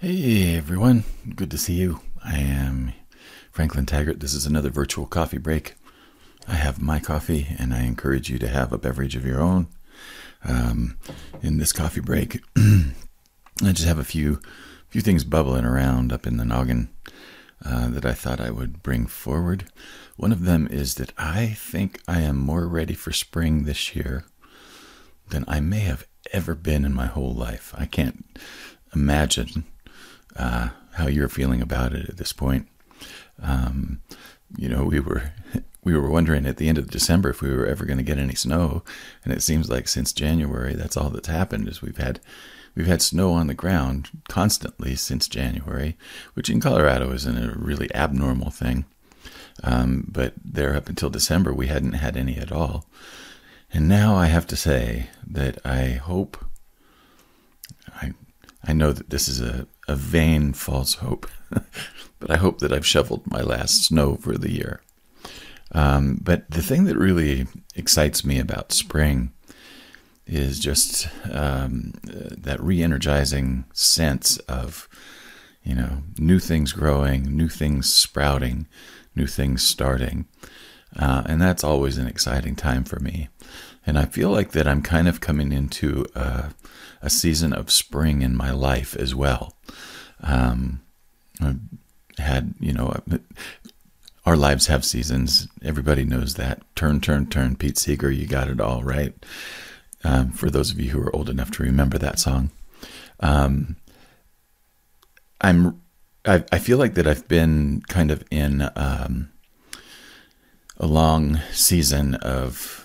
Hey everyone, good to see you. I am Franklin Taggart. This is another virtual coffee break. I have my coffee, and I encourage you to have a beverage of your own. Um, in this coffee break, I just have a few few things bubbling around up in the noggin uh, that I thought I would bring forward. One of them is that I think I am more ready for spring this year than I may have ever been in my whole life. I can't imagine uh, how you're feeling about it at this point. Um, you know, we were we were wondering at the end of December if we were ever going to get any snow, and it seems like since January, that's all that's happened. Is we've had we've had snow on the ground constantly since January, which in Colorado isn't a really abnormal thing. Um, but there up until December, we hadn't had any at all. And now I have to say that I hope I I know that this is a, a vain false hope, but I hope that I've shoveled my last snow for the year. Um, but the thing that really excites me about spring is just um, that re-energizing sense of you know new things growing, new things sprouting, new things starting, uh, and that's always an exciting time for me. And I feel like that I'm kind of coming into a, a season of spring in my life as well. Um, I've had, you know, our lives have seasons. Everybody knows that. Turn, turn, turn. Pete Seeger, you got it all right. Um, for those of you who are old enough to remember that song, um, I'm. I, I, feel like that I've been kind of in um, a long season of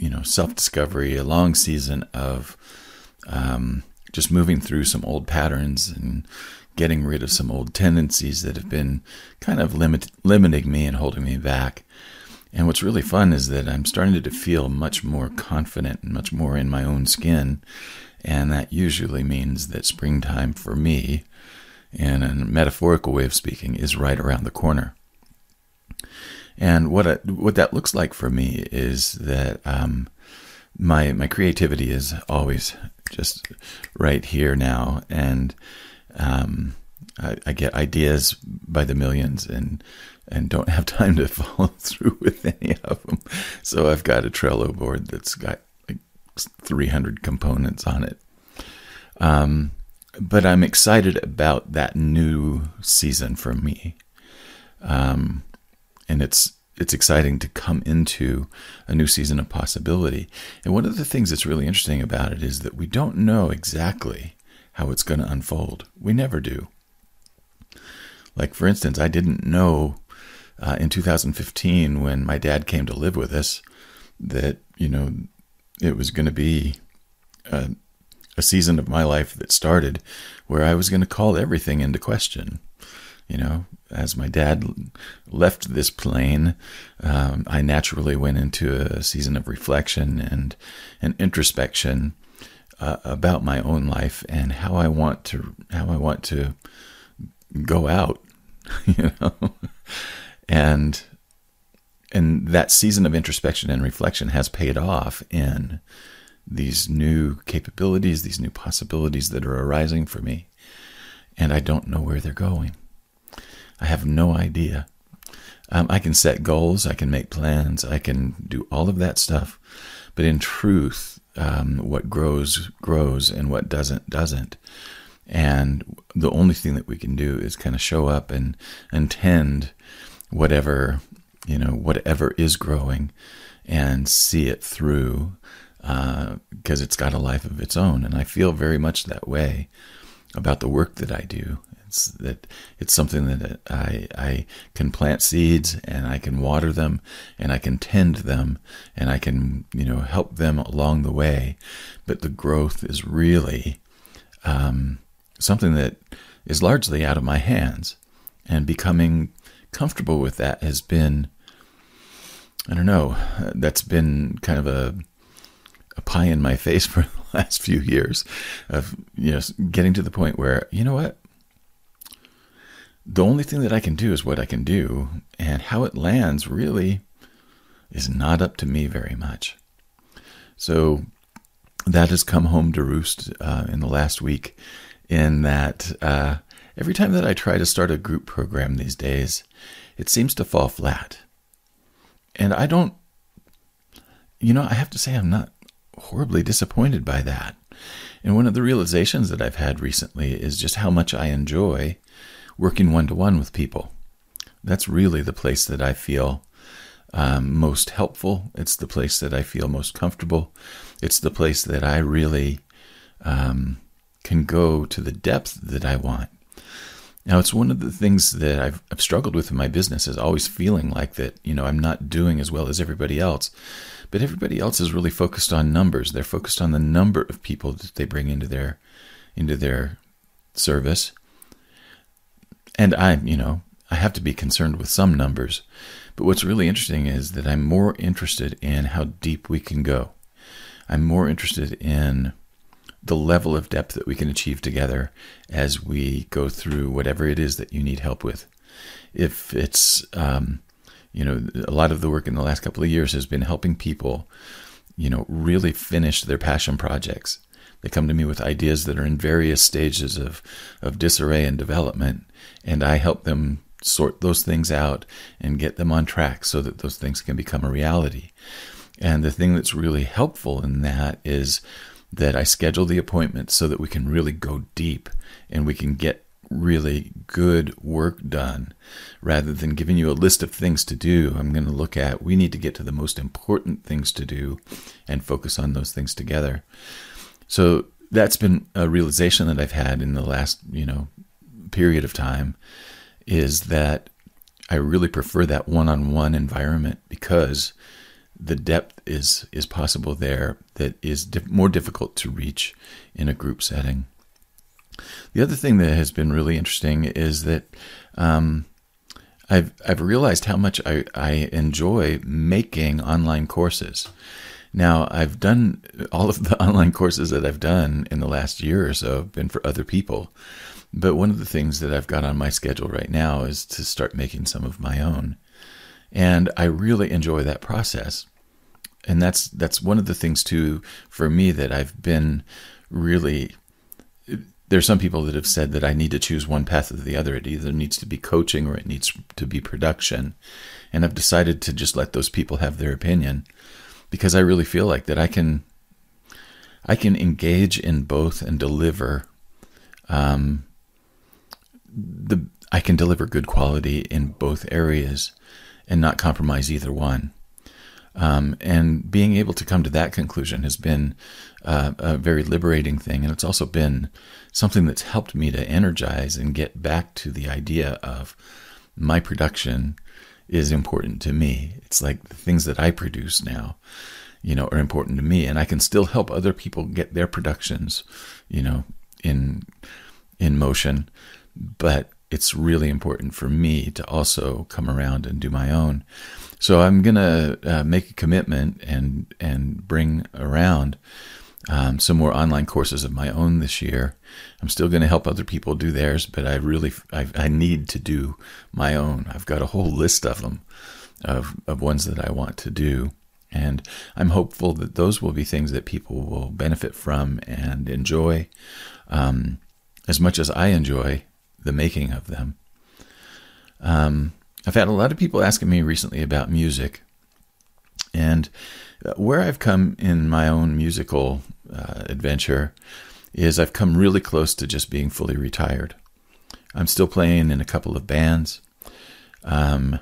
you know self discovery, a long season of um, just moving through some old patterns and getting rid of some old tendencies that have been kind of limit, limiting me and holding me back. And what's really fun is that I'm starting to feel much more confident and much more in my own skin. And that usually means that springtime for me, in a metaphorical way of speaking, is right around the corner. And what I, what that looks like for me is that um, my my creativity is always just right here now, and um, I, I, get ideas by the millions, and and don't have time to follow through with any of them. So I've got a Trello board that's got like 300 components on it. Um, but I'm excited about that new season for me. Um, and it's it's exciting to come into a new season of possibility. And one of the things that's really interesting about it is that we don't know exactly how it's going to unfold. We never do. Like, for instance, I didn't know uh, in 2015 when my dad came to live with us that, you know, it was going to be a, a season of my life that started where I was going to call everything into question. You know, as my dad left this plane, um, I naturally went into a season of reflection and, and introspection uh, about my own life and how I want to how I want to go out, you know, and and that season of introspection and reflection has paid off in these new capabilities, these new possibilities that are arising for me, and I don't know where they're going. I have no idea. Um, I can set goals, I can make plans, I can do all of that stuff. But in truth, um, what grows, grows, and what doesn't, doesn't. And the only thing that we can do is kind of show up and, and tend whatever, you know, whatever is growing and see it through because uh, it's got a life of its own. And I feel very much that way about the work that I do. It's that it's something that I I can plant seeds and I can water them and I can tend them and I can you know help them along the way, but the growth is really um, something that is largely out of my hands, and becoming comfortable with that has been I don't know that's been kind of a a pie in my face for the last few years of you know getting to the point where you know what the only thing that I can do is what I can do, and how it lands really is not up to me very much. So that has come home to roost uh, in the last week in that uh, every time that I try to start a group program these days, it seems to fall flat. And I don't, you know, I have to say I'm not horribly disappointed by that. And one of the realizations that I've had recently is just how much I enjoy working one to one with people. That's really the place that I feel um, most helpful. It's the place that I feel most comfortable. It's the place that I really um, can go to the depth that I want. Now, it's one of the things that I've, I've struggled with in my business is always feeling like that, you know, I'm not doing as well as everybody else. But everybody else is really focused on numbers. They're focused on the number of people that they bring into their into their service. And I, you know, I have to be concerned with some numbers. But what's really interesting is that I'm more interested in how deep we can go. I'm more interested in the level of depth that we can achieve together as we go through whatever it is that you need help with. If it's, um, you know, a lot of the work in the last couple of years has been helping people, you know, really finish their passion projects. They come to me with ideas that are in various stages of, of disarray and development, and I help them sort those things out and get them on track so that those things can become a reality. And the thing that's really helpful in that is that I schedule the appointment so that we can really go deep and we can get really good work done rather than giving you a list of things to do. I'm going to look at we need to get to the most important things to do and focus on those things together. So that's been a realization that I've had in the last, you know, period of time is that I really prefer that one-on-one environment because the depth is is possible there that is more difficult to reach in a group setting. The other thing that has been really interesting is that um, I've I've realized how much I, I enjoy making online courses. Now I've done all of the online courses that I've done in the last year or so have been for other people. But one of the things that I've got on my schedule right now is to start making some of my own. And I really enjoy that process and that's that's one of the things too for me that I've been really there's some people that have said that I need to choose one path or the other. It either needs to be coaching or it needs to be production. And I've decided to just let those people have their opinion because I really feel like that I can I can engage in both and deliver um, the I can deliver good quality in both areas and not compromise either one. Um, and being able to come to that conclusion has been uh, a very liberating thing. And it's also been something that's helped me to energize and get back to the idea of my production is important to me. It's like the things that I produce now, you know, are important to me. And I can still help other people get their productions, you know, in in motion. But it's really important for me to also come around and do my own. So I'm gonna uh, make a commitment and and bring around um, some more online courses of my own this year. I'm still going to help other people do theirs, but I really I, I, need to do my own. I've got a whole list of them, of of ones that I want to do, and I'm hopeful that those will be things that people will benefit from and enjoy, um, as much as I enjoy the making of them. Um, I've had a lot of people asking me recently about music. And uh, where I've come in my own musical uh, adventure is I've come really close to just being fully retired. I'm still playing in a couple of bands. Um,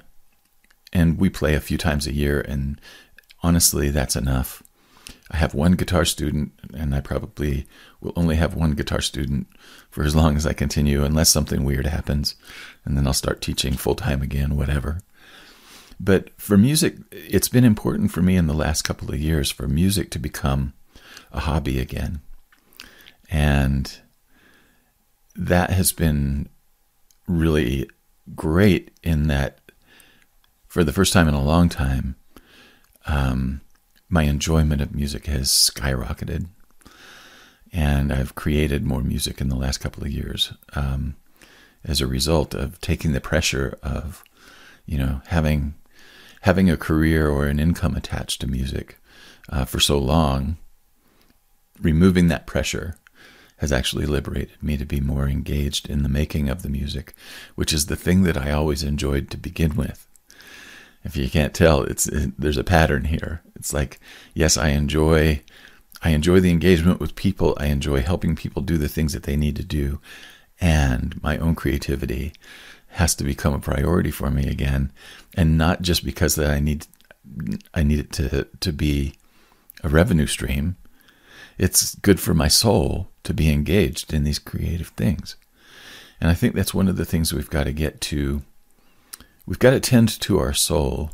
and we play a few times a year. And honestly, that's enough. I have one guitar student, and I probably will only have one guitar student for as long as I continue, unless something weird happens, and then I'll start teaching full time again, whatever. But for music, it's been important for me in the last couple of years for music to become a hobby again. And that has been really great in that for the first time in a long time, um, my enjoyment of music has skyrocketed. And I've created more music in the last couple of years um, as a result of taking the pressure of, you know, having having a career or an income attached to music uh, for so long, removing that pressure has actually liberated me to be more engaged in the making of the music, which is the thing that I always enjoyed to begin with. If you can't tell, it's it, there's a pattern here. It's like, yes, I enjoy I enjoy the engagement with people. I enjoy helping people do the things that they need to do, and my own creativity has to become a priority for me again, and not just because that I need I need it to to be a revenue stream. It's good for my soul to be engaged in these creative things. And I think that's one of the things we've got to get to. We've got to tend to our soul,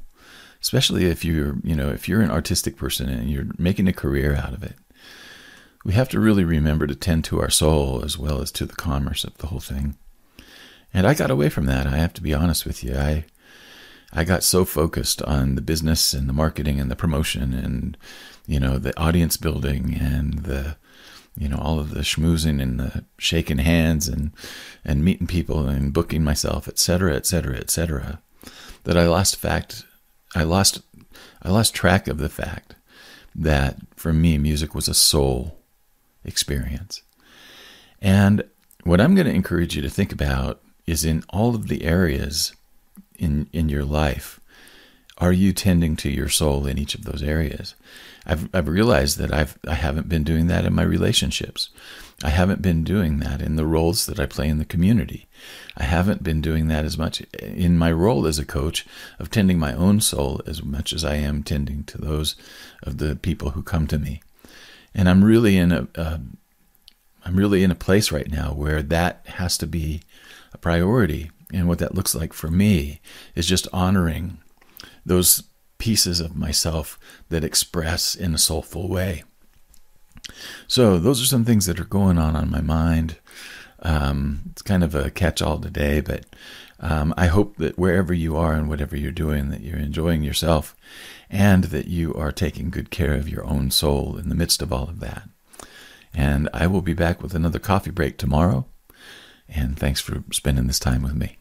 especially if you're, you know, if you're an artistic person and you're making a career out of it. We have to really remember to tend to our soul as well as to the commerce of the whole thing. And I got away from that. I have to be honest with you. I I got so focused on the business and the marketing and the promotion and you know the audience building and the you know all of the schmoozing and the shaking hands and and meeting people and booking myself etc etc etc that I lost fact I lost I lost track of the fact that for me music was a soul experience and what I'm going to encourage you to think about is in all of the areas in in your life are you tending to your soul in each of those areas? I've i've realized that i've i haven't been doing that in my relationships. I haven't been doing that in the roles that i play in the community. I haven't been doing that as much in my role as a coach of tending my own soul as much as i am tending to those of the people who come to me. And i'm really in a uh, am really in a place right now where that has to be a priority and what that looks like for me is just honoring those pieces of myself that express in a soulful way. So, those are some things that are going on on my mind. Um, it's kind of a catch all today, but um, I hope that wherever you are and whatever you're doing, that you're enjoying yourself and that you are taking good care of your own soul in the midst of all of that. And I will be back with another coffee break tomorrow. And thanks for spending this time with me.